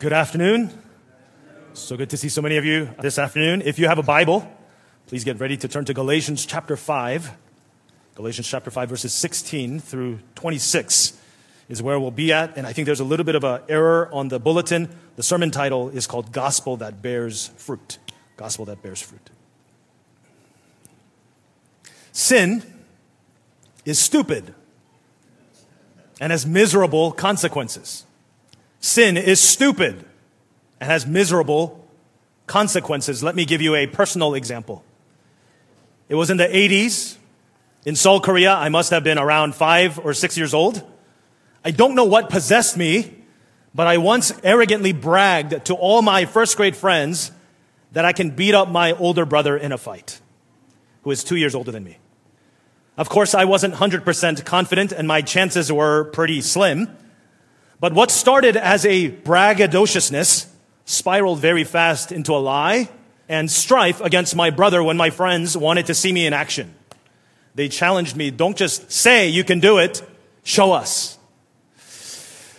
Good afternoon. So good to see so many of you this afternoon. If you have a Bible, please get ready to turn to Galatians chapter 5. Galatians chapter 5, verses 16 through 26 is where we'll be at. And I think there's a little bit of an error on the bulletin. The sermon title is called Gospel That Bears Fruit. Gospel That Bears Fruit. Sin is stupid and has miserable consequences. Sin is stupid and has miserable consequences. Let me give you a personal example. It was in the 80s in Seoul, Korea. I must have been around five or six years old. I don't know what possessed me, but I once arrogantly bragged to all my first grade friends that I can beat up my older brother in a fight, who is two years older than me. Of course, I wasn't 100% confident and my chances were pretty slim. But what started as a braggadociousness spiraled very fast into a lie and strife against my brother when my friends wanted to see me in action. They challenged me, don't just say you can do it, show us.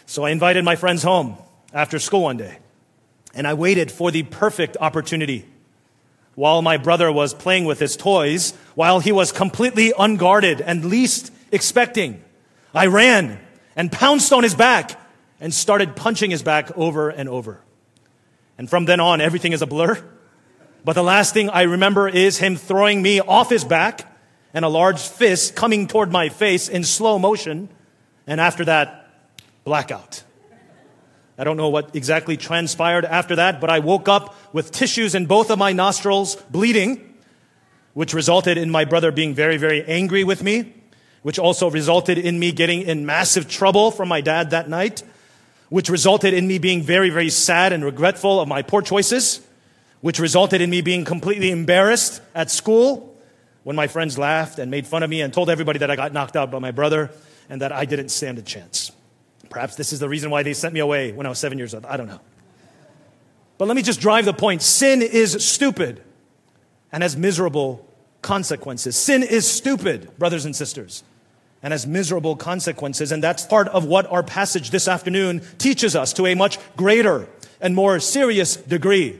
So I invited my friends home after school one day and I waited for the perfect opportunity while my brother was playing with his toys, while he was completely unguarded and least expecting. I ran and pounced on his back and started punching his back over and over. And from then on, everything is a blur. But the last thing I remember is him throwing me off his back and a large fist coming toward my face in slow motion. And after that, blackout. I don't know what exactly transpired after that, but I woke up with tissues in both of my nostrils bleeding, which resulted in my brother being very, very angry with me, which also resulted in me getting in massive trouble from my dad that night, which resulted in me being very, very sad and regretful of my poor choices, which resulted in me being completely embarrassed at school when my friends laughed and made fun of me and told everybody that I got knocked out by my brother and that I didn't stand a chance. Perhaps this is the reason why they sent me away when I was seven years old. I don't know. But let me just drive the point. Sin is stupid and has miserable consequences. Sin is stupid, brothers and sisters, and has miserable consequences. And that's part of what our passage this afternoon teaches us to a much greater and more serious degree.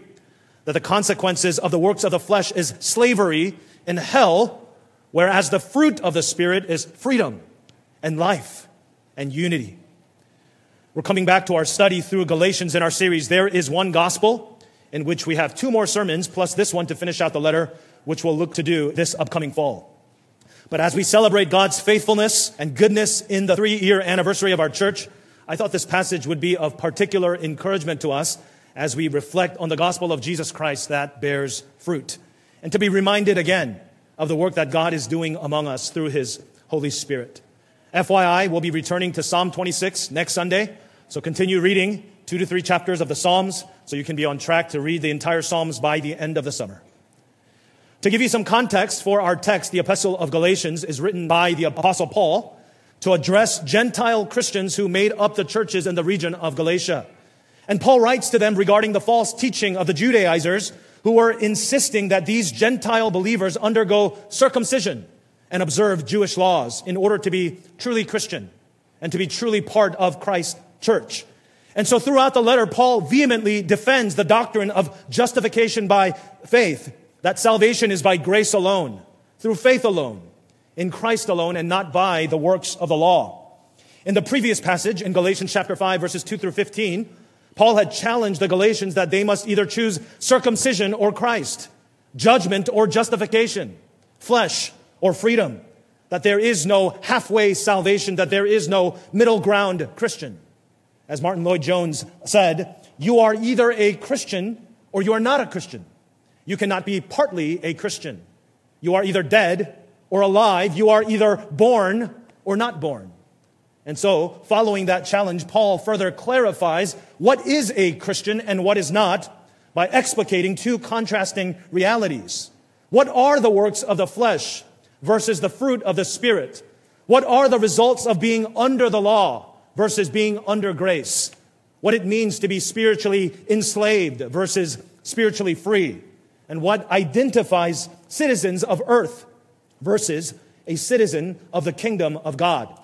That the consequences of the works of the flesh is slavery in hell, whereas the fruit of the Spirit is freedom and life and unity. We're coming back to our study through Galatians in our series. There is one gospel in which we have two more sermons, plus this one to finish out the letter, which we'll look to do this upcoming fall. But as we celebrate God's faithfulness and goodness in the three year anniversary of our church, I thought this passage would be of particular encouragement to us as we reflect on the gospel of Jesus Christ that bears fruit. And to be reminded again of the work that God is doing among us through his Holy Spirit. FYI, we'll be returning to Psalm 26 next Sunday. So continue reading two to three chapters of the Psalms so you can be on track to read the entire Psalms by the end of the summer. To give you some context for our text, the Epistle of Galatians is written by the Apostle Paul to address Gentile Christians who made up the churches in the region of Galatia. And Paul writes to them regarding the false teaching of the Judaizers who were insisting that these Gentile believers undergo circumcision and observe Jewish laws in order to be truly Christian and to be truly part of Christ's church. And so throughout the letter, Paul vehemently defends the doctrine of justification by faith, that salvation is by grace alone, through faith alone, in Christ alone, and not by the works of the law. In the previous passage, in Galatians chapter 5, verses 2 through 15, Paul had challenged the Galatians that they must either choose circumcision or Christ, judgment or justification, flesh or freedom, that there is no halfway salvation, that there is no middle ground Christian. As Martyn Lloyd-Jones said, you are either a Christian or you are not a Christian. You cannot be partly a Christian. You are either dead or alive. You are either born or not born. And so, following that challenge, Paul further clarifies what is a Christian and what is not by explicating two contrasting realities. What are the works of the flesh versus the fruit of the Spirit? What are the results of being under the law versus being under grace? What it means to be spiritually enslaved versus spiritually free? And what identifies citizens of earth versus a citizen of the kingdom of God?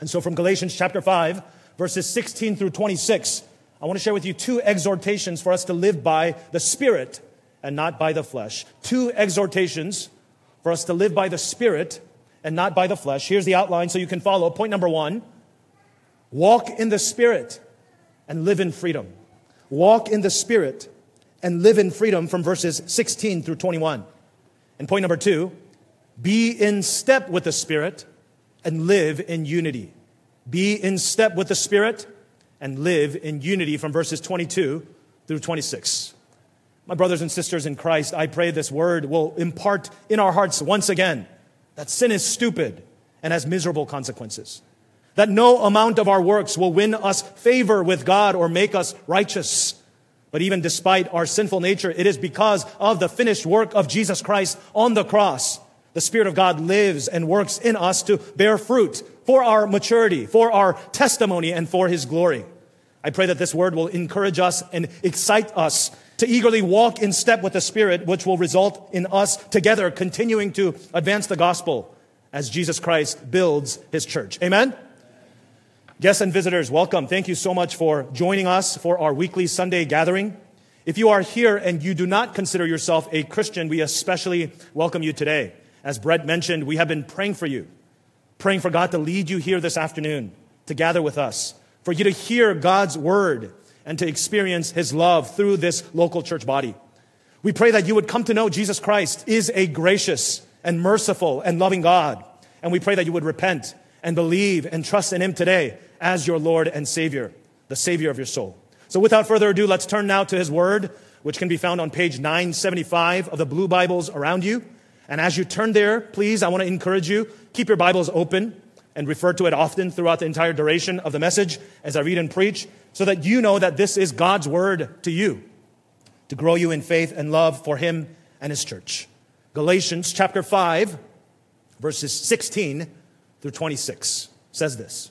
And so from Galatians chapter 5, verses 16 through 26, I want to share with you two exhortations for us to live by the Spirit and not by the flesh. Two exhortations for us to live by the Spirit and not by the flesh. Here's the outline so you can follow. Point number one walk in the Spirit and live in freedom. Walk in the Spirit and live in freedom from verses 16 through 21. And point number two be in step with the Spirit and live in unity. Be in step with the Spirit and live in unity from verses 22 through 26. My brothers and sisters in Christ, I pray this word will impart in our hearts once again that sin is stupid and has miserable consequences. That no amount of our works will win us favor with God or make us righteous. But even despite our sinful nature, it is because of the finished work of Jesus Christ on the cross. The Spirit of God lives and works in us to bear fruit for our maturity, for our testimony, and for His glory. I pray that this word will encourage us and excite us to eagerly walk in step with the Spirit, which will result in us together continuing to advance the gospel as Jesus Christ builds his church. Amen? Guests and visitors, welcome. Thank you so much for joining us for our weekly Sunday gathering. If you are here and you do not consider yourself a Christian, we especially welcome you today. As Brett mentioned, we have been praying for you, praying for God to lead you here this afternoon to gather with us for you to hear God's word and to experience his love through this local church body. We pray that you would come to know Jesus Christ is a gracious and merciful and loving God. And we pray that you would repent and believe and trust in him today as your Lord and Savior, the Savior of your soul. So without further ado, let's turn now to his word, which can be found on page 975 of the blue Bibles around you. And as you turn there, please, I want to encourage you, keep your Bibles open and refer to it often throughout the entire duration of the message as I read and preach, so that you know that this is God's word to you to grow you in faith and love for Him and His church. Galatians chapter 5, verses 16 through 26 says this.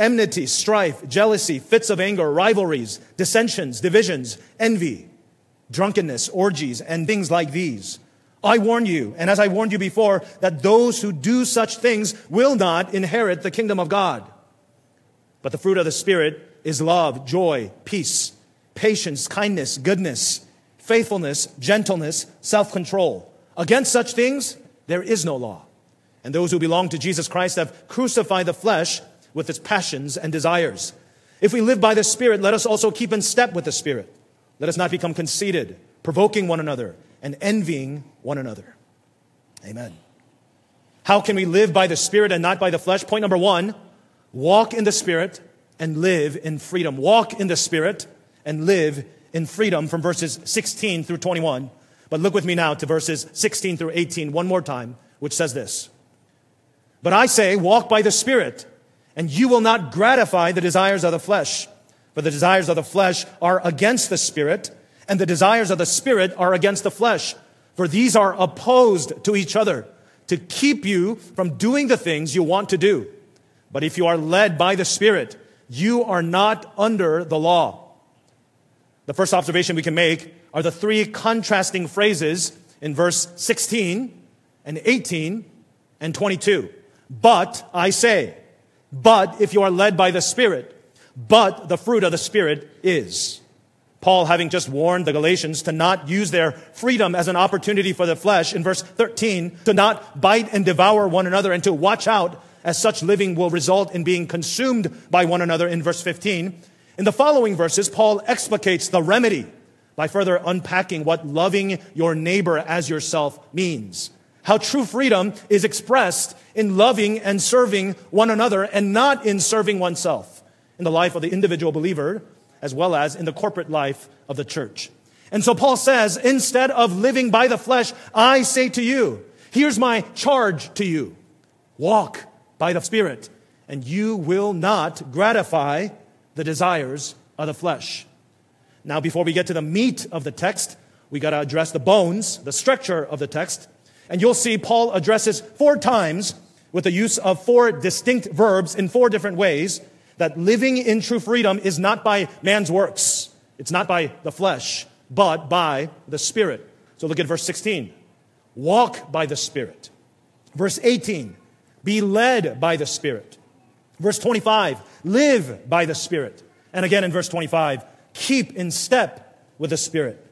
enmity, strife, jealousy, fits of anger, rivalries, dissensions, divisions, envy, drunkenness, orgies, and things like these I warn you, and as I warned you before, that those who do such things will not inherit the kingdom of God. But the fruit of the Spirit is love, joy, peace, patience, kindness, goodness, faithfulness, gentleness, self control. Against such things, there is no law. And those who belong to Jesus Christ have crucified the flesh with its passions and desires. If we live by the Spirit, let us also keep in step with the Spirit. Let us not become conceited, provoking one another and envying one another. Amen. How can we live by the Spirit and not by the flesh? Point number one walk in the Spirit and live in freedom. Walk in the Spirit and live in freedom from verses 16 through 21. But look with me now to verses 16 through 18 one more time, which says this. But I say, walk by the Spirit, and you will not gratify the desires of the flesh. For the desires of the flesh are against the Spirit and the desires of the Spirit are against the flesh. For these are opposed to each other to keep you from doing the things you want to do. But if you are led by the Spirit, you are not under the law. The first observation we can make are the three contrasting phrases in verse 16 and 18 and 22. But I say, but if you are led by the Spirit, but the fruit of the Spirit is. Paul having just warned the Galatians to not use their freedom as an opportunity for the flesh in verse 13, to not bite and devour one another and to watch out as such living will result in being consumed by one another in verse 15. In the following verses, Paul explicates the remedy by further unpacking what loving your neighbor as yourself means. How true freedom is expressed in loving and serving one another and not in serving oneself in the life of the individual believer as well as in the corporate life of the church. And so Paul says, instead of living by the flesh, I say to you, here's my charge to you. Walk by the Spirit, and you will not gratify the desires of the flesh. Now, before we get to the meat of the text, we got to address the bones, the structure of the text. And you'll see Paul addresses four times with the use of four distinct verbs in four different ways that living in true freedom is not by man's works. It's not by the flesh, but by the Spirit. So look at verse 16. Walk by the Spirit. Verse 18. Be led by the Spirit. Verse 25. Live by the Spirit. And again in verse 25. Keep in step with the Spirit.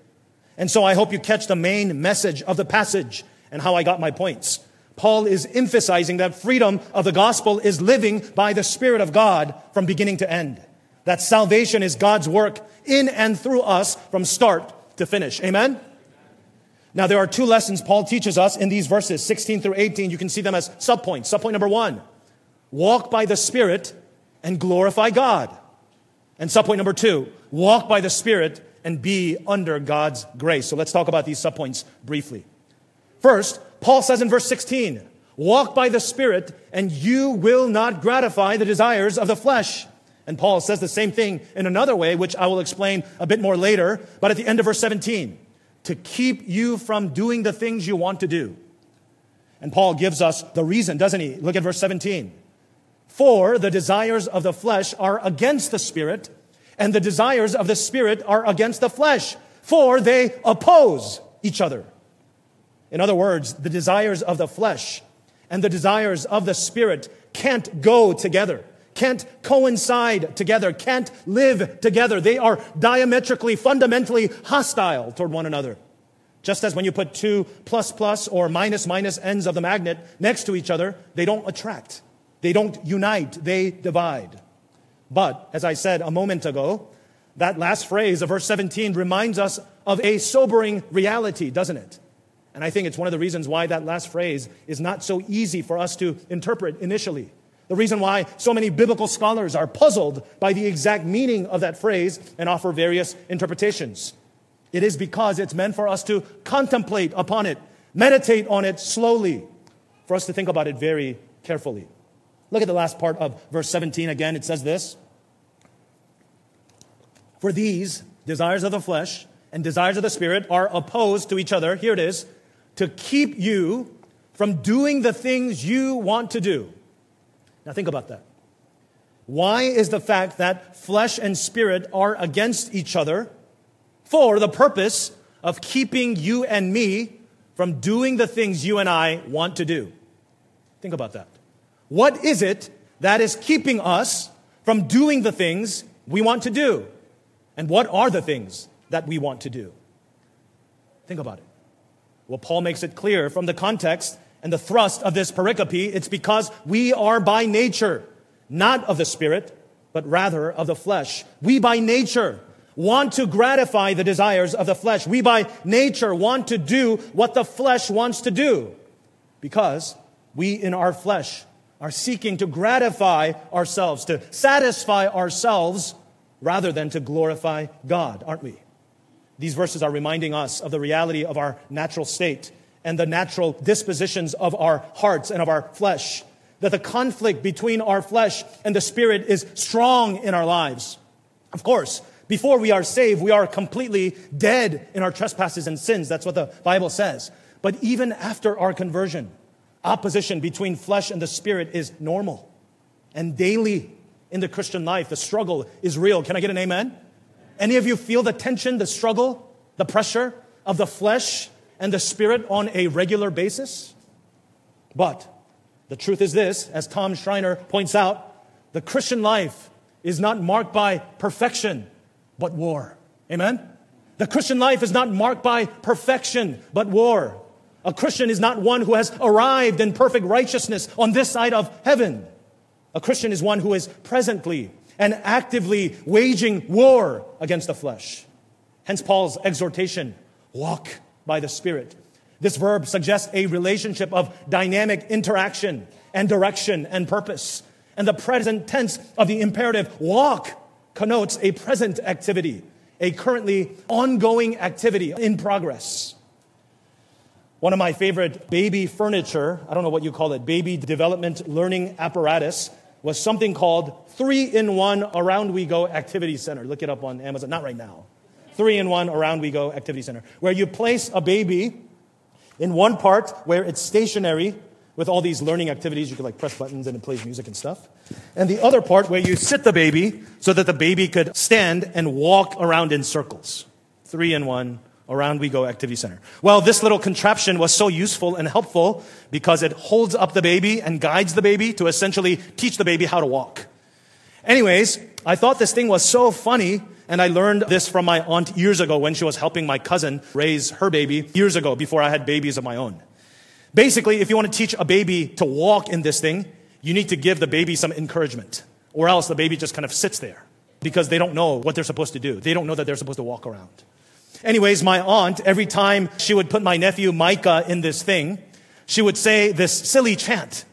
And so I hope you catch the main message of the passage and how I got my points. Paul is emphasizing that freedom of the gospel is living by the Spirit of God from beginning to end. That salvation is God's work in and through us from start to finish. Amen? Now, there are two lessons Paul teaches us in these verses, 16 through 18. You can see them as subpoints. Subpoint number one walk by the Spirit and glorify God. And subpoint number two walk by the Spirit and be under God's grace. So let's talk about these subpoints briefly. First, Paul says in verse 16, walk by the Spirit and you will not gratify the desires of the flesh. And Paul says the same thing in another way, which I will explain a bit more later, but at the end of verse 17, to keep you from doing the things you want to do. And Paul gives us the reason, doesn't he? Look at verse 17. For the desires of the flesh are against the Spirit, and the desires of the Spirit are against the flesh, for they oppose each other in other words, the desires of the flesh and the desires of the spirit can't go together, can't coincide together, can't live together. They are diametrically, fundamentally hostile toward one another. Just as when you put two plus plus or minus minus ends of the magnet next to each other, they don't attract. They don't unite. They divide. But, as I said a moment ago, that last phrase of verse 17 reminds us of a sobering reality, doesn't it? And I think it's one of the reasons why that last phrase is not so easy for us to interpret initially. The reason why so many biblical scholars are puzzled by the exact meaning of that phrase and offer various interpretations. It is because it's meant for us to contemplate upon it, meditate on it slowly, for us to think about it very carefully. Look at the last part of verse 17 again. It says this For these desires of the flesh and desires of the spirit are opposed to each other. Here it is to keep you from doing the things you want to do. Now, think about that. Why is the fact that flesh and spirit are against each other for the purpose of keeping you and me from doing the things you and I want to do? Think about that. What is it that is keeping us from doing the things we want to do? And what are the things that we want to do? Think about it. Well, Paul makes it clear from the context and the thrust of this pericope, it's because we are by nature not of the Spirit, but rather of the flesh. We by nature want to gratify the desires of the flesh. We by nature want to do what the flesh wants to do because we in our flesh are seeking to gratify ourselves, to satisfy ourselves rather than to glorify God, aren't we? These verses are reminding us of the reality of our natural state and the natural dispositions of our hearts and of our flesh. That the conflict between our flesh and the spirit is strong in our lives. Of course, before we are saved, we are completely dead in our trespasses and sins. That's what the Bible says. But even after our conversion, opposition between flesh and the spirit is normal. And daily in the Christian life, the struggle is real. Can I get an amen? Any of you feel the tension, the struggle, the pressure of the flesh and the spirit on a regular basis? But the truth is this, as Tom Schreiner points out, the Christian life is not marked by perfection, but war. Amen? The Christian life is not marked by perfection, but war. A Christian is not one who has arrived in perfect righteousness on this side of heaven. A Christian is one who is presently and actively waging war against the flesh. Hence Paul's exhortation walk by the Spirit. This verb suggests a relationship of dynamic interaction and direction and purpose. And the present tense of the imperative walk connotes a present activity, a currently ongoing activity in progress. One of my favorite baby furniture, I don't know what you call it, baby development learning apparatus, was something called Three in One Around We Go Activity Center. Look it up on Amazon. Not right now. Three in One Around We Go Activity Center, where you place a baby in one part where it's stationary with all these learning activities. You could like press buttons and it plays music and stuff. And the other part where you sit the baby so that the baby could stand and walk around in circles. Three in one around we go activity center. Well, this little contraption was so useful and helpful because it holds up the baby and guides the baby to essentially teach the baby how to walk. Anyways, I thought this thing was so funny and I learned this from my aunt years ago when she was helping my cousin raise her baby years ago before I had babies of my own. Basically, if you want to teach a baby to walk in this thing, you need to give the baby some encouragement, or else the baby just kind of sits there because they don't know what they're supposed to do. They don't know that they're supposed to walk around. Anyways, my aunt, every time she would put my nephew Micah in this thing, she would say this silly chant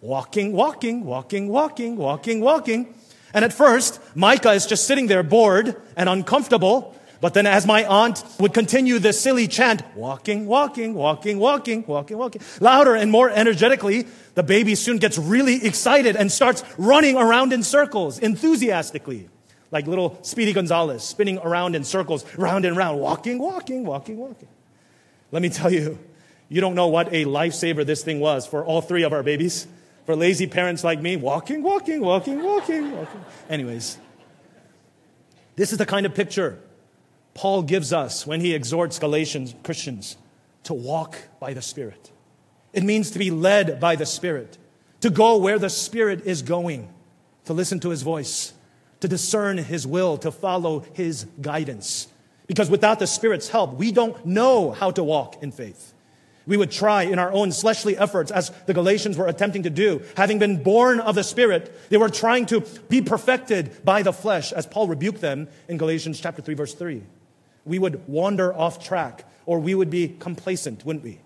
walking, walking, walking, walking, walking, walking. And at first, Micah is just sitting there bored and uncomfortable. But then as my aunt would continue this silly chant, walking, walking, walking, walking, walking, walking, louder and more energetically, the baby soon gets really excited and starts running around in circles enthusiastically. Like little Speedy Gonzales spinning around in circles, round and round, walking, walking, walking, walking. Let me tell you, you don't know what a lifesaver this thing was for all three of our babies for lazy parents like me, walking, walking, walking, walking, walking. Anyways, this is the kind of picture Paul gives us when he exhorts Galatians Christians to walk by the Spirit. It means to be led by the Spirit, to go where the Spirit is going, to listen to his voice, to discern his will, to follow his guidance. Because without the Spirit's help, we don't know how to walk in faith. We would try in our own fleshly efforts, as the Galatians were attempting to do. Having been born of the Spirit, they were trying to be perfected by the flesh, as Paul rebuked them in Galatians chapter 3, verse 3. We would wander off track, or we would be complacent, wouldn't we?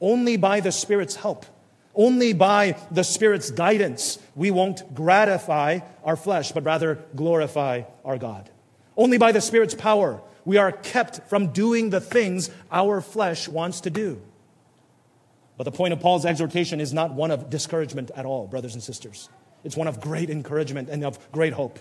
Only by the Spirit's help, only by the Spirit's guidance, we won't gratify our flesh, but rather glorify our God. Only by the Spirit's power, we are kept from doing the things our flesh wants to do. But the point of Paul's exhortation is not one of discouragement at all, brothers and sisters. It's one of great encouragement and of great hope.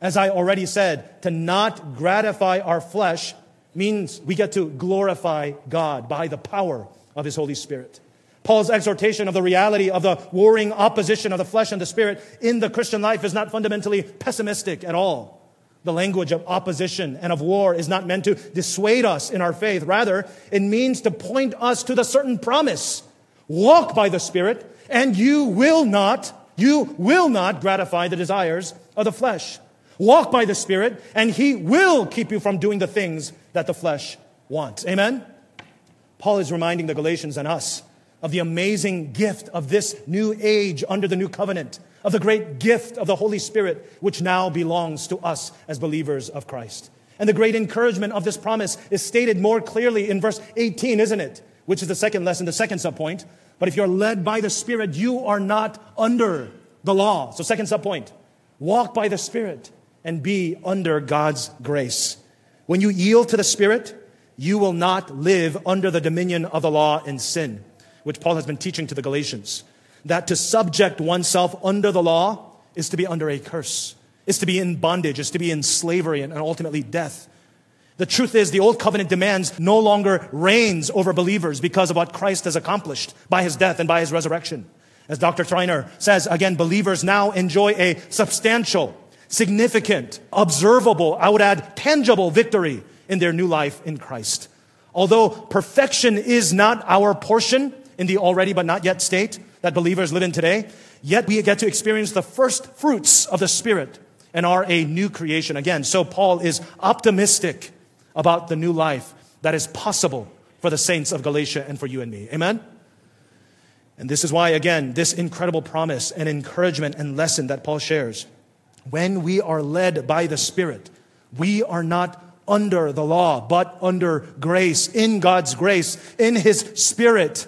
As I already said, to not gratify our flesh means we get to glorify God by the power of His Holy Spirit. Paul's exhortation of the reality of the warring opposition of the flesh and the spirit in the Christian life is not fundamentally pessimistic at all. The language of opposition and of war is not meant to dissuade us in our faith. Rather, it means to point us to the certain promise Walk by the Spirit, and you will not, you will not gratify the desires of the flesh. Walk by the Spirit, and He will keep you from doing the things that the flesh wants. Amen? Paul is reminding the Galatians and us of the amazing gift of this new age under the new covenant, of the great gift of the Holy Spirit, which now belongs to us as believers of Christ. And the great encouragement of this promise is stated more clearly in verse 18, isn't it? which is the second lesson, the second subpoint. But if you're led by the Spirit, you are not under the law. So, second subpoint walk by the Spirit and be under God's grace. When you yield to the Spirit, you will not live under the dominion of the law and sin, which Paul has been teaching to the Galatians. That to subject oneself under the law is to be under a curse, is to be in bondage, is to be in slavery and ultimately death. The truth is, the old covenant demands no longer reigns over believers because of what Christ has accomplished by his death and by his resurrection. As Dr. Schreiner says, again, believers now enjoy a substantial, significant, observable, I would add tangible victory in their new life in Christ. Although perfection is not our portion in the already but not yet state that believers live in today, yet we get to experience the first fruits of the Spirit and are a new creation again. So Paul is optimistic about the new life that is possible for the saints of Galatia and for you and me. Amen? And this is why, again, this incredible promise and encouragement and lesson that Paul shares. When we are led by the Spirit, we are not under the law, but under grace, in God's grace, in His Spirit,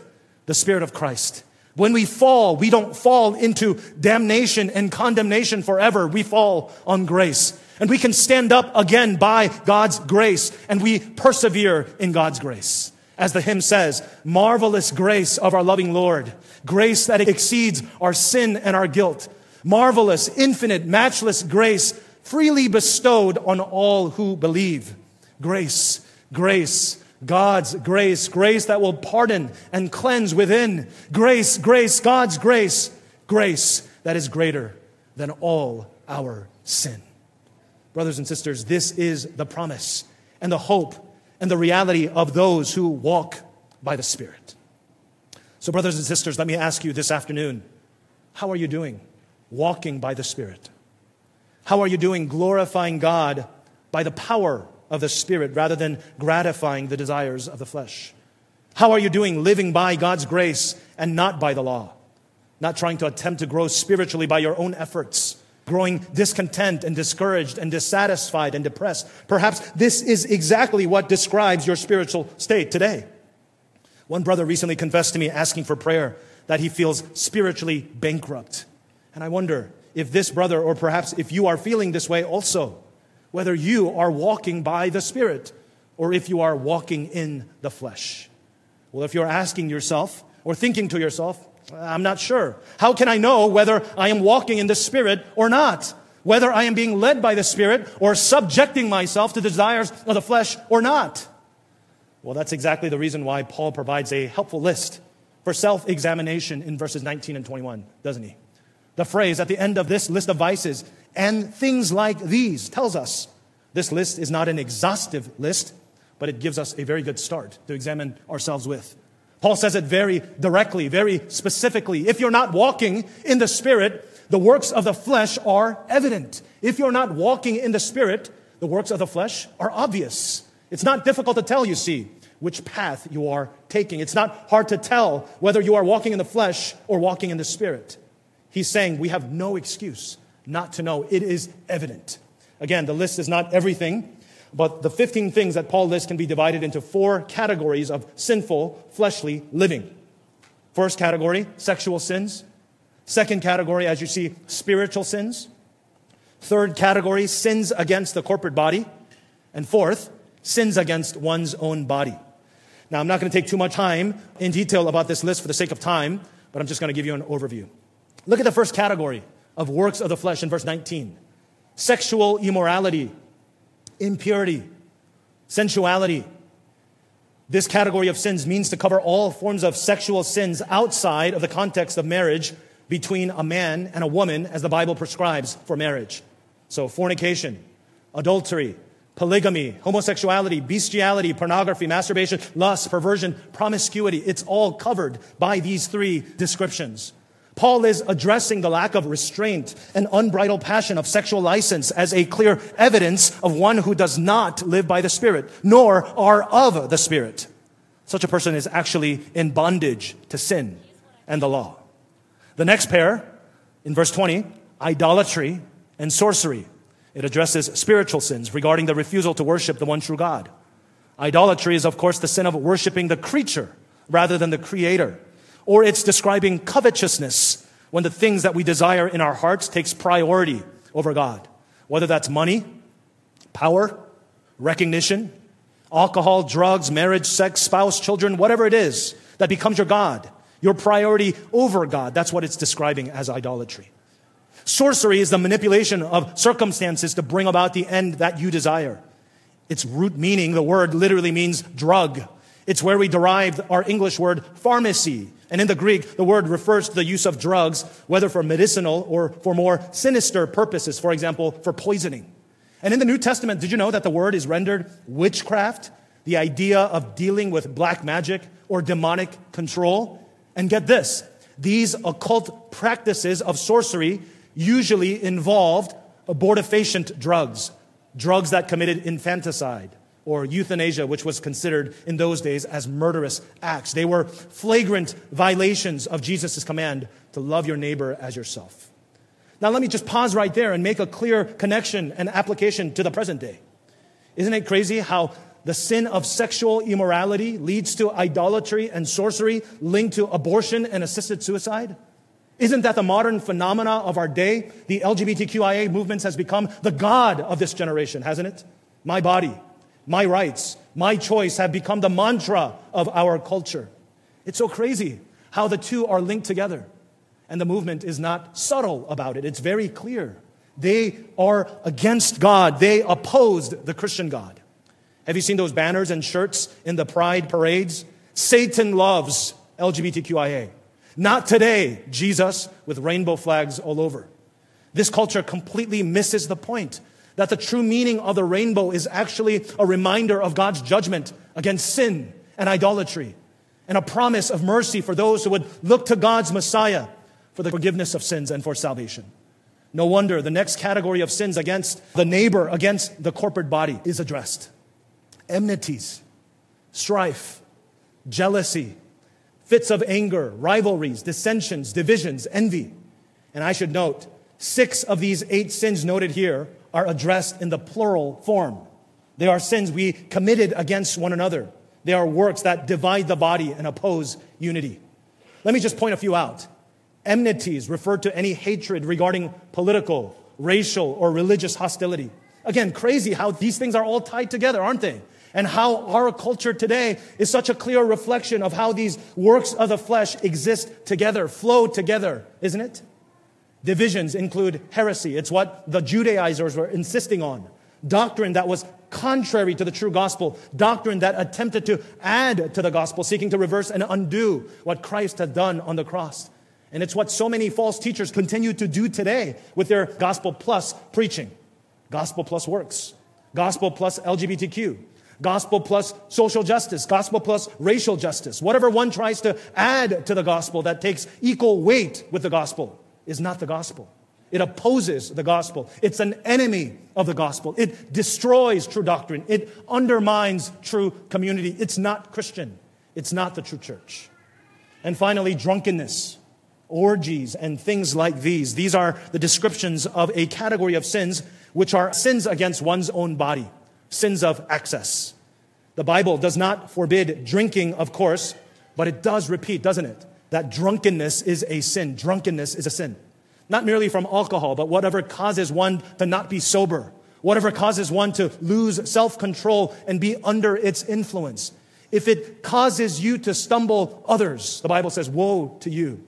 the Spirit of Christ. When we fall, we don't fall into damnation and condemnation forever. We fall on grace. And we can stand up again by God's grace and we persevere in God's grace. As the hymn says, marvelous grace of our loving Lord, grace that exceeds our sin and our guilt, marvelous, infinite, matchless grace freely bestowed on all who believe. Grace, grace, God's grace, grace that will pardon and cleanse within. Grace, grace, God's grace, grace that is greater than all our sin. Brothers and sisters, this is the promise and the hope and the reality of those who walk by the Spirit. So, brothers and sisters, let me ask you this afternoon how are you doing walking by the Spirit? How are you doing glorifying God by the power of the Spirit rather than gratifying the desires of the flesh? How are you doing living by God's grace and not by the law? Not trying to attempt to grow spiritually by your own efforts, growing discontent and discouraged and dissatisfied and depressed. Perhaps this is exactly what describes your spiritual state today. One brother recently confessed to me asking for prayer that he feels spiritually bankrupt. And I wonder if this brother, or perhaps if you are feeling this way also, whether you are walking by the Spirit or if you are walking in the flesh. Well, if you're asking yourself or thinking to yourself, I'm not sure. How can I know whether I am walking in the Spirit or not? Whether I am being led by the Spirit or subjecting myself to the desires of the flesh or not? Well, that's exactly the reason why Paul provides a helpful list for self examination in verses 19 and 21, doesn't he? The phrase at the end of this list of vices, and things like these, tells us this list is not an exhaustive list, but it gives us a very good start to examine ourselves with. Paul says it very directly, very specifically. If you're not walking in the Spirit, the works of the flesh are evident. If you're not walking in the Spirit, the works of the flesh are obvious. It's not difficult to tell, you see, which path you are taking. It's not hard to tell whether you are walking in the flesh or walking in the Spirit. He's saying we have no excuse not to know. It is evident. Again, the list is not everything, but the 15 things that Paul lists can be divided into four categories of sinful, fleshly living. First category, sexual sins. Second category, as you see, spiritual sins. Third category, sins against the corporate body. And fourth, sins against one's own body. Now, I'm not going to take too much time in detail about this list for the sake of time, but I'm just going to give you an overview. Look at the first category of works of the flesh in verse 19 sexual immorality, impurity, sensuality. This category of sins means to cover all forms of sexual sins outside of the context of marriage between a man and a woman as the Bible prescribes for marriage. So, fornication, adultery, polygamy, homosexuality, bestiality, pornography, masturbation, lust, perversion, promiscuity. It's all covered by these three descriptions. Paul is addressing the lack of restraint and unbridled passion of sexual license as a clear evidence of one who does not live by the Spirit, nor are of the Spirit. Such a person is actually in bondage to sin and the law. The next pair, in verse 20, idolatry and sorcery. It addresses spiritual sins regarding the refusal to worship the one true God. Idolatry is, of course, the sin of worshiping the creature rather than the creator or it's describing covetousness when the things that we desire in our hearts takes priority over God. Whether that's money, power, recognition, alcohol, drugs, marriage, sex, spouse, children, whatever it is that becomes your God, your priority over God. That's what it's describing as idolatry. Sorcery is the manipulation of circumstances to bring about the end that you desire. Its root meaning, the word literally means drug. It's where we derived our English word pharmacy. And in the Greek, the word refers to the use of drugs, whether for medicinal or for more sinister purposes, for example, for poisoning. And in the New Testament, did you know that the word is rendered witchcraft? The idea of dealing with black magic or demonic control? And get this, these occult practices of sorcery usually involved abortifacient drugs, drugs that committed infanticide or euthanasia, which was considered in those days as murderous acts. They were flagrant violations of Jesus' command to love your neighbor as yourself. Now, let me just pause right there and make a clear connection and application to the present day. Isn't it crazy how the sin of sexual immorality leads to idolatry and sorcery linked to abortion and assisted suicide? Isn't that the modern phenomena of our day? The LGBTQIA movement has become the God of this generation, hasn't it? My body, my rights, my choice have become the mantra of our culture. It's so crazy how the two are linked together. And the movement is not subtle about it, it's very clear. They are against God, they opposed the Christian God. Have you seen those banners and shirts in the pride parades? Satan loves LGBTQIA. Not today, Jesus, with rainbow flags all over. This culture completely misses the point that the true meaning of the rainbow is actually a reminder of God's judgment against sin and idolatry and a promise of mercy for those who would look to God's Messiah for the forgiveness of sins and for salvation. No wonder the next category of sins against the neighbor, against the corporate body, is addressed enmities, strife, jealousy, fits of anger, rivalries, dissensions, divisions, envy. And I should note, six of these eight sins noted here are addressed in the plural form. They are sins we committed against one another. They are works that divide the body and oppose unity. Let me just point a few out. Enmities refer to any hatred regarding political, racial, or religious hostility. Again, crazy how these things are all tied together, aren't they? And how our culture today is such a clear reflection of how these works of the flesh exist together, flow together, isn't it? Divisions include heresy. It's what the Judaizers were insisting on. Doctrine that was contrary to the true gospel. Doctrine that attempted to add to the gospel, seeking to reverse and undo what Christ had done on the cross. And it's what so many false teachers continue to do today with their gospel plus preaching. Gospel plus works. Gospel plus LGBTQ. Gospel plus social justice. Gospel plus racial justice. Whatever one tries to add to the gospel that takes equal weight with the gospel is not the gospel. It opposes the gospel. It's an enemy of the gospel. It destroys true doctrine. It undermines true community. It's not Christian. It's not the true church. And finally, drunkenness, orgies, and things like these. These are the descriptions of a category of sins which are sins against one's own body, sins of excess. The Bible does not forbid drinking, of course, but it does repeat, doesn't it? That drunkenness is a sin. Drunkenness is a sin. Not merely from alcohol, but whatever causes one to not be sober, whatever causes one to lose self control and be under its influence. If it causes you to stumble others, the Bible says, woe to you.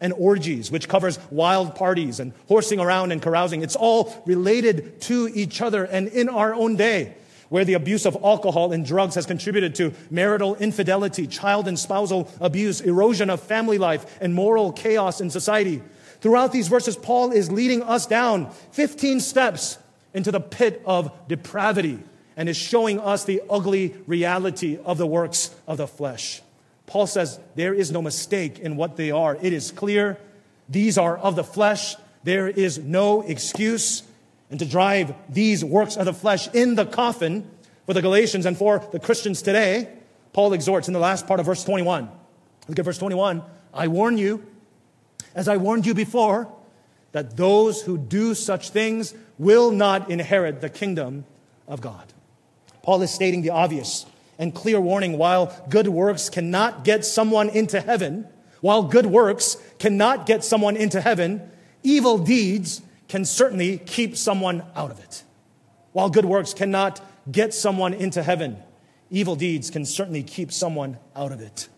And orgies, which covers wild parties and horsing around and carousing. It's all related to each other. And in our own day, where the abuse of alcohol and drugs has contributed to marital infidelity, child and spousal abuse, erosion of family life, and moral chaos in society, Throughout these verses, Paul is leading us down 15 steps into the pit of depravity and is showing us the ugly reality of the works of the flesh. Paul says there is no mistake in what they are. It is clear these are of the flesh. There is no excuse. And to drive these works of the flesh in the coffin for the Galatians and for the Christians today, Paul exhorts in the last part of verse 21. Look at verse 21. I warn you, as I warned you before, that those who do such things will not inherit the kingdom of God. Paul is stating the obvious and clear warning while good works cannot get someone into heaven, while good works cannot get someone into heaven, evil deeds can certainly keep someone out of it. While good works cannot get someone into heaven, evil deeds can certainly keep someone out of it.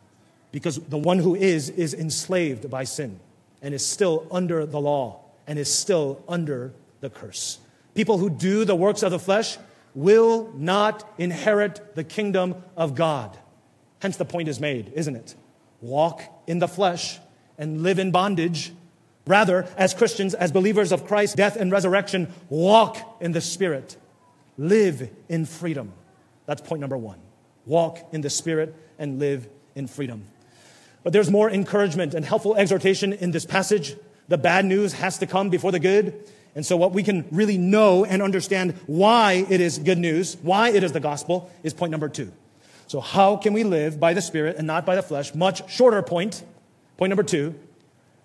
Because the one who is, is enslaved by sin and is still under the law and is still under the curse. People who do the works of the flesh will not inherit the kingdom of God. Hence, the point is made, isn't it? Walk in the flesh and live in bondage. Rather, as Christians, as believers of Christ's death and resurrection, walk in the Spirit. Live in freedom. That's point number one. Walk in the Spirit and live in freedom. But there's more encouragement and helpful exhortation in this passage. The bad news has to come before the good. And so, what we can really know and understand why it is good news, why it is the gospel, is point number two. So, how can we live by the Spirit and not by the flesh? Much shorter point. Point number two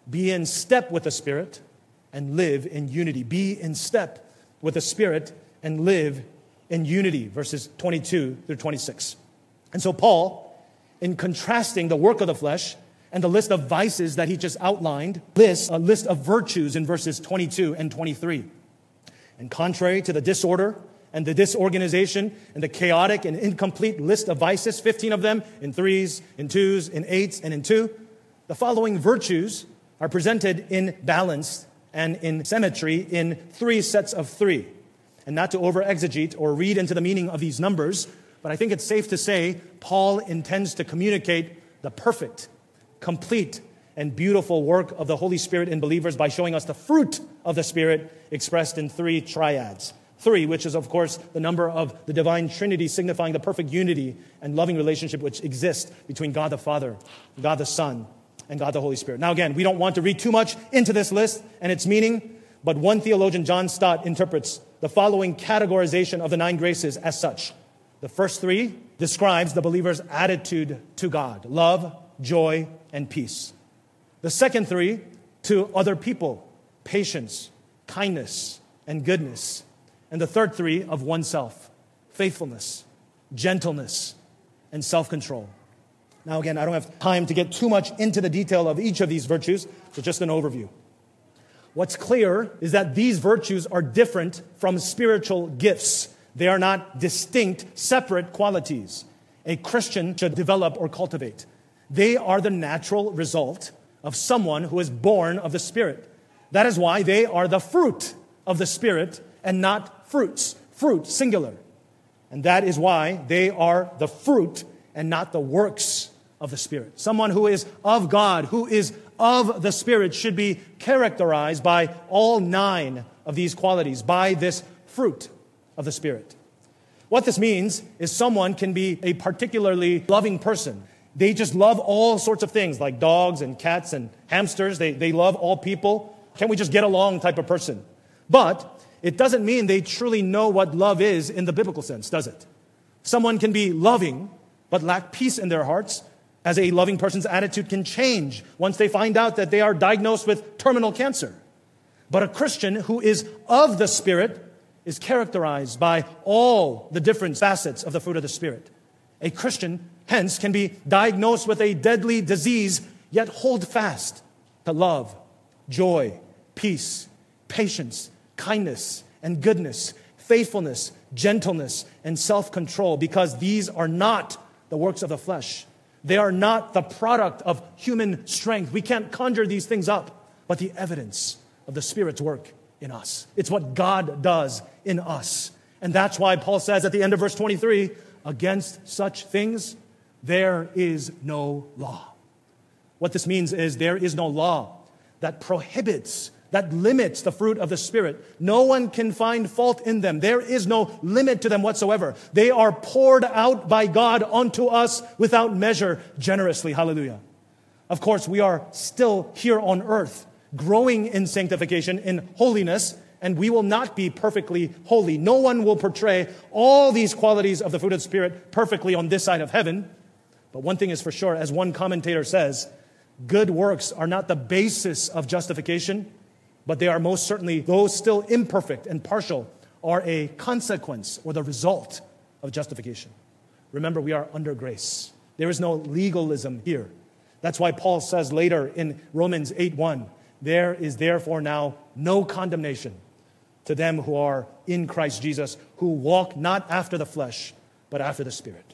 be in step with the Spirit and live in unity. Be in step with the Spirit and live in unity. Verses 22 through 26. And so, Paul in contrasting the work of the flesh and the list of vices that he just outlined, lists a list of virtues in verses 22 and 23. And contrary to the disorder and the disorganization and the chaotic and incomplete list of vices, 15 of them in threes, in twos, in eights, and in two, the following virtues are presented in balance and in symmetry in three sets of three. And not to over exegete or read into the meaning of these numbers, but I think it's safe to say Paul intends to communicate the perfect, complete, and beautiful work of the Holy Spirit in believers by showing us the fruit of the Spirit expressed in three triads. Three, which is, of course, the number of the divine Trinity, signifying the perfect unity and loving relationship which exists between God the Father, God the Son, and God the Holy Spirit. Now, again, we don't want to read too much into this list and its meaning, but one theologian, John Stott, interprets the following categorization of the nine graces as such. The first three describes the believer's attitude to God love, joy, and peace. The second three to other people patience, kindness, and goodness. And the third three of oneself faithfulness, gentleness, and self control. Now, again, I don't have time to get too much into the detail of each of these virtues, so just an overview. What's clear is that these virtues are different from spiritual gifts. They are not distinct, separate qualities a Christian should develop or cultivate. They are the natural result of someone who is born of the Spirit. That is why they are the fruit of the Spirit and not fruits. Fruit, singular. And that is why they are the fruit and not the works of the Spirit. Someone who is of God, who is of the Spirit, should be characterized by all nine of these qualities, by this fruit of the Spirit. What this means is someone can be a particularly loving person. They just love all sorts of things, like dogs and cats and hamsters. They, they love all people. Can we just get along type of person? But it doesn't mean they truly know what love is in the biblical sense, does it? Someone can be loving, but lack peace in their hearts as a loving person's attitude can change once they find out that they are diagnosed with terminal cancer. But a Christian who is of the Spirit is characterized by all the different facets of the fruit of the Spirit. A Christian, hence, can be diagnosed with a deadly disease, yet hold fast to love, joy, peace, patience, kindness, and goodness, faithfulness, gentleness, and self control, because these are not the works of the flesh they are not the product of human strength. We can't conjure these things up, but the evidence of the Spirit's work in us. It's what God does in us. And that's why Paul says at the end of verse 23 against such things, there is no law. What this means is there is no law that prohibits that limits the fruit of the Spirit. No one can find fault in them. There is no limit to them whatsoever. They are poured out by God unto us without measure generously. Hallelujah. Of course, we are still here on earth, growing in sanctification, in holiness, and we will not be perfectly holy. No one will portray all these qualities of the fruit of the Spirit perfectly on this side of heaven. But one thing is for sure, as one commentator says, good works are not the basis of justification but they are most certainly, those still imperfect and partial, are a consequence or the result of justification. Remember, we are under grace. There is no legalism here. That's why Paul says later in Romans 8 1, there is therefore now no condemnation to them who are in Christ Jesus, who walk not after the flesh, but after the Spirit.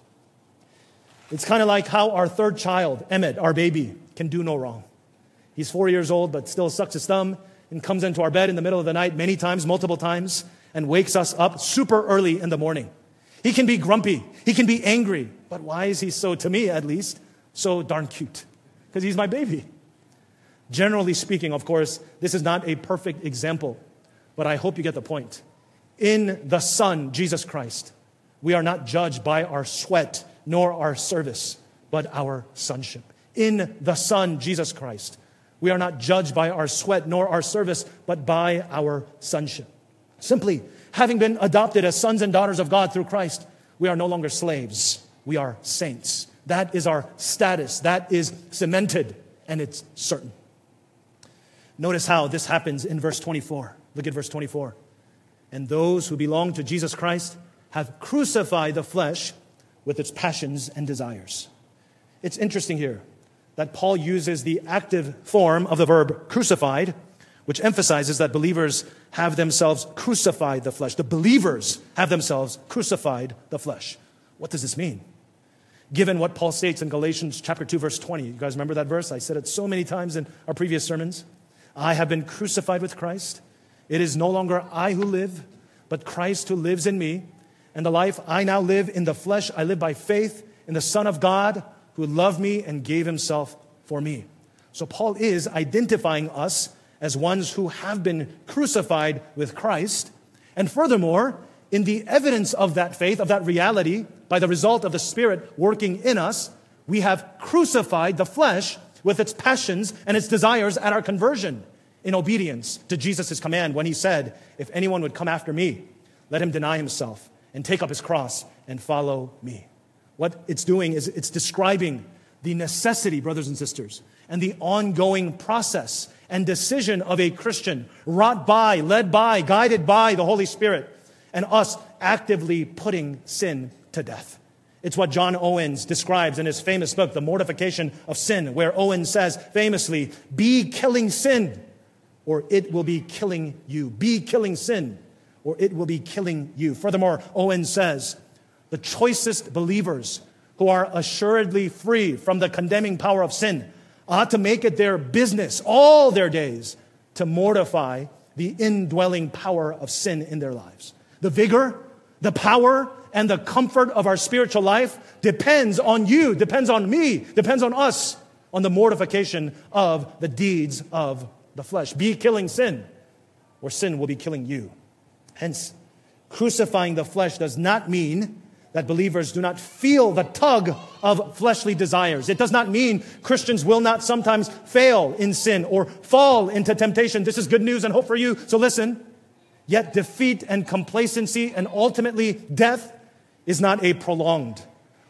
It's kind of like how our third child, Emmett, our baby, can do no wrong. He's four years old, but still sucks his thumb and comes into our bed in the middle of the night many times, multiple times, and wakes us up super early in the morning. He can be grumpy. He can be angry. But why is he so, to me at least, so darn cute? Because he's my baby. Generally speaking, of course, this is not a perfect example, but I hope you get the point. In the Son, Jesus Christ, we are not judged by our sweat nor our service, but our sonship. In the Son, Jesus Christ, we are not judged by our sweat nor our service, but by our sonship. Simply, having been adopted as sons and daughters of God through Christ, we are no longer slaves. We are saints. That is our status. That is cemented, and it's certain. Notice how this happens in verse 24. Look at verse 24. And those who belong to Jesus Christ have crucified the flesh with its passions and desires. It's interesting here that Paul uses the active form of the verb crucified, which emphasizes that believers have themselves crucified the flesh. The believers have themselves crucified the flesh. What does this mean? given what Paul states in Galatians chapter 2 verse 20. You guys remember that verse? I said it so many times in our previous sermons. I have been crucified with Christ. It is no longer I who live, but Christ who lives in me. And the life I now live in the flesh, I live by faith in the Son of God who loved me and gave himself for me. So Paul is identifying us as ones who have been crucified with Christ. And furthermore, in the evidence of that faith, of that reality, by the result of the Spirit working in us, we have crucified the flesh with its passions and its desires at our conversion in obedience to Jesus' command when he said, If anyone would come after me, let him deny himself and take up his cross and follow me. What it's doing is it's describing the necessity, brothers and sisters, and the ongoing process and decision of a Christian, wrought by, led by, guided by the Holy Spirit, and us actively putting sin to death. It's what John Owens describes in his famous book, The Mortification of Sin, where Owens says famously, Be killing sin, or it will be killing you. Be killing sin, or it will be killing you. Furthermore, Owens says, The choicest believers who are assuredly free from the condemning power of sin ought to make it their business all their days to mortify the indwelling power of sin in their lives. The vigor, the power, and the comfort of our spiritual life depends on you, depends on me, depends on us, on the mortification of the deeds of the flesh. Be killing sin, or sin will be killing you. Hence, crucifying the flesh does not mean that believers do not feel the tug of fleshly desires. It does not mean Christians will not sometimes fail in sin or fall into temptation. This is good news and hope for you. So listen. Yet defeat and complacency and ultimately death is not a prolonged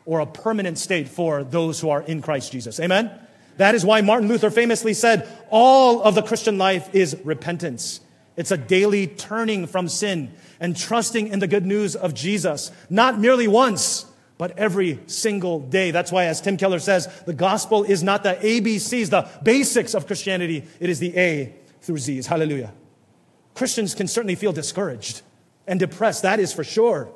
or a permanent state for those who are in Christ Jesus. Amen? That is why Martin Luther famously said, all of the Christian life is repentance. It's a daily turning from sin and trusting in the good news of Jesus, not merely once, but every single day. That's why, as Tim Keller says, the gospel is not the ABCs, the basics of Christianity. It is the A through Z's. Hallelujah. Christians can certainly feel discouraged and depressed. That is for sure.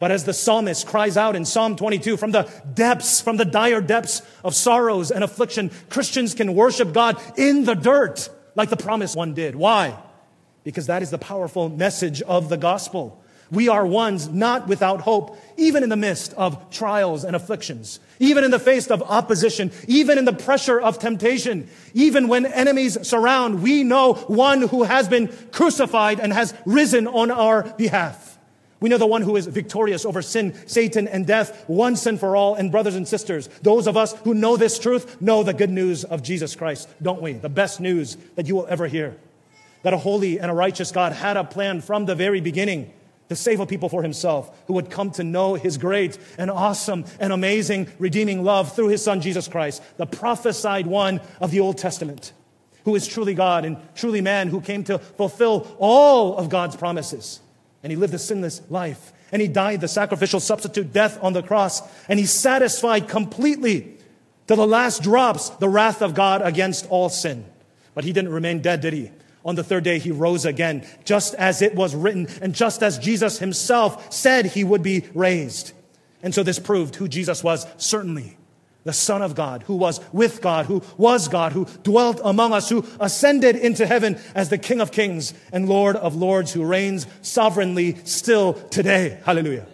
But as the psalmist cries out in Psalm 22, from the depths, from the dire depths of sorrows and affliction, Christians can worship God in the dirt like the promised one did. Why? Because that is the powerful message of the gospel. We are ones not without hope, even in the midst of trials and afflictions, even in the face of opposition, even in the pressure of temptation, even when enemies surround. We know one who has been crucified and has risen on our behalf. We know the one who is victorious over sin, Satan, and death once and for all. And brothers and sisters, those of us who know this truth know the good news of Jesus Christ, don't we? The best news that you will ever hear that a holy and a righteous God had a plan from the very beginning to save a people for himself who would come to know his great and awesome and amazing redeeming love through his son Jesus Christ, the prophesied one of the Old Testament, who is truly God and truly man, who came to fulfill all of God's promises. And he lived a sinless life. And he died the sacrificial substitute death on the cross. And he satisfied completely to the last drops the wrath of God against all sin. But he didn't remain dead, did he? On the third day, he rose again, just as it was written, and just as Jesus himself said he would be raised. And so this proved who Jesus was, certainly the Son of God, who was with God, who was God, who dwelt among us, who ascended into heaven as the King of kings and Lord of lords, who reigns sovereignly still today. Hallelujah.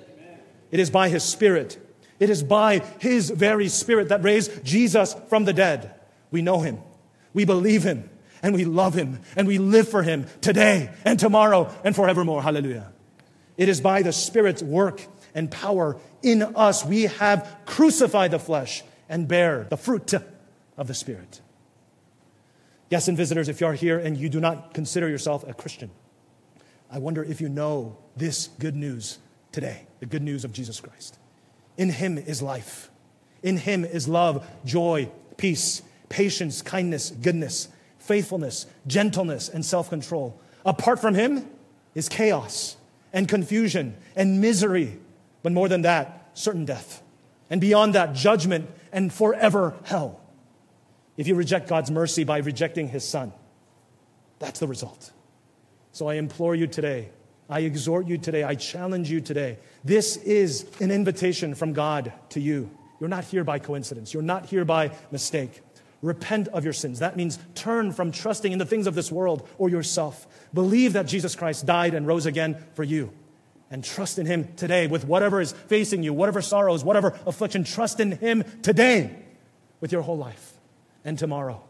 It is by his Spirit. It is by his very Spirit that raised Jesus from the dead. We know him. We believe him and we love him and we live for him today and tomorrow and forevermore. Hallelujah. It is by the Spirit's work and power in us we have crucified the flesh and bear the fruit of the Spirit. Yes, and visitors, if you are here and you do not consider yourself a Christian, I wonder if you know this good news today the good news of Jesus Christ. In Him is life, in Him is love, joy, peace, patience, kindness, goodness faithfulness, gentleness, and self control. Apart from him is chaos and confusion and misery, but more than that, certain death. And beyond that, judgment and forever hell. If you reject God's mercy by rejecting his son, that's the result. So I implore you today, I exhort you today, I challenge you today. This is an invitation from God to you You're not here by coincidence. You're not here by mistake. Repent of your sins. That means turn from trusting in the things of this world or yourself. Believe that Jesus Christ died and rose again for you. And trust in Him today with whatever is facing you, whatever sorrows, whatever affliction. Trust in Him today with your whole life and tomorrow.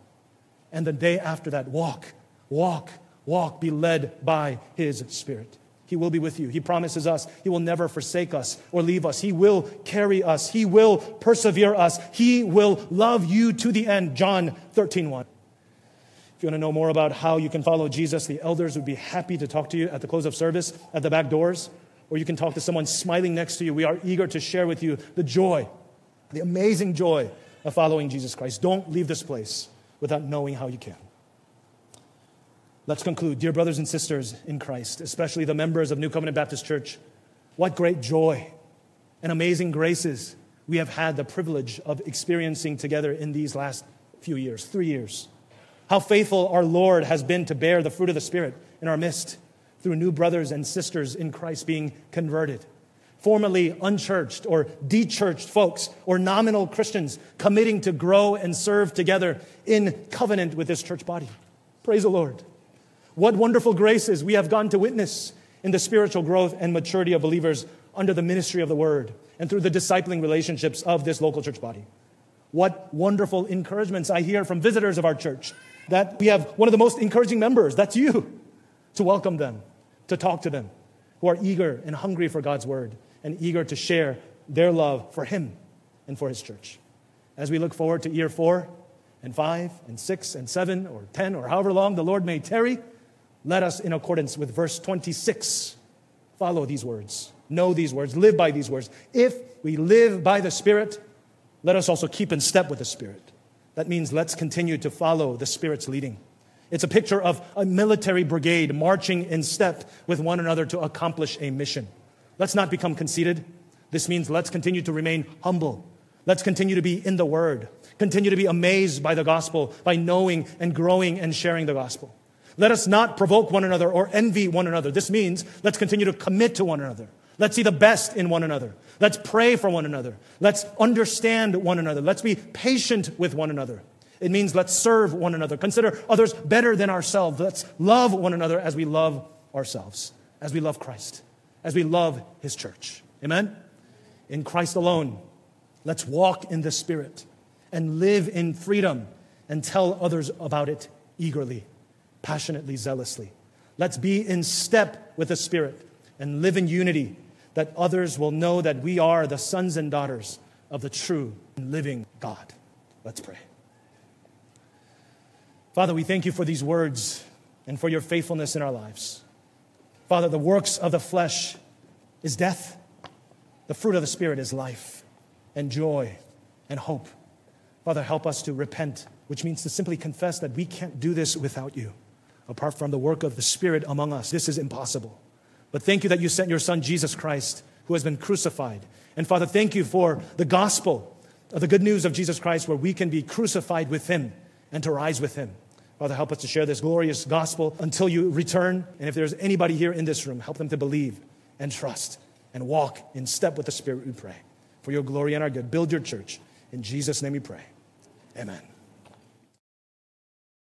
And the day after that, walk, walk, walk, be led by His Spirit. He will be with you. He promises us He will never forsake us or leave us. He will carry us. He will persevere us. He will love you to the end. John 13, 1. If you want to know more about how you can follow Jesus, the elders would be happy to talk to you at the close of service at the back doors, or you can talk to someone smiling next to you. We are eager to share with you the joy, the amazing joy of following Jesus Christ. Don't leave this place without knowing how you can. Let's conclude. Dear brothers and sisters in Christ, especially the members of New Covenant Baptist Church, what great joy and amazing graces we have had the privilege of experiencing together in these last few years, three years. How faithful our Lord has been to bear the fruit of the Spirit in our midst through new brothers and sisters in Christ being converted. Formerly unchurched or dechurched folks or nominal Christians committing to grow and serve together in covenant with this church body. Praise the Lord. What wonderful graces we have gotten to witness in the spiritual growth and maturity of believers under the ministry of the word and through the discipling relationships of this local church body. What wonderful encouragements I hear from visitors of our church that we have one of the most encouraging members, that's you, to welcome them, to talk to them, who are eager and hungry for God's word and eager to share their love for Him and for His church. As we look forward to year four and five and six and seven or ten or however long the Lord may tarry, let us, in accordance with verse 26, follow these words, know these words, live by these words. If we live by the Spirit, let us also keep in step with the Spirit. That means let's continue to follow the Spirit's leading. It's a picture of a military brigade marching in step with one another to accomplish a mission. Let's not become conceited. This means let's continue to remain humble. Let's continue to be in the Word. Continue to be amazed by the gospel, by knowing and growing and sharing the gospel. Let us not provoke one another or envy one another. This means let's continue to commit to one another. Let's see the best in one another. Let's pray for one another. Let's understand one another. Let's be patient with one another. It means let's serve one another. Consider others better than ourselves. Let's love one another as we love ourselves, as we love Christ, as we love His church. Amen? In Christ alone, let's walk in the Spirit and live in freedom and tell others about it eagerly passionately, zealously. Let's be in step with the Spirit and live in unity that others will know that we are the sons and daughters of the true and living God. Let's pray. Father, we thank you for these words and for your faithfulness in our lives. Father, the works of the flesh is death, the fruit of the Spirit is life and joy and hope. Father, help us to repent, which means to simply confess that we can't do this without you apart from the work of the Spirit among us. This is impossible. But thank you that you sent your Son, Jesus Christ, who has been crucified. And Father, thank you for the gospel, of the good news of Jesus Christ, where we can be crucified with him and to rise with him. Father, help us to share this glorious gospel until you return. And if there's anybody here in this room, help them to believe and trust and walk in step with the Spirit, we pray. For your glory and our good. Build your church. In Jesus' name we pray. Amen.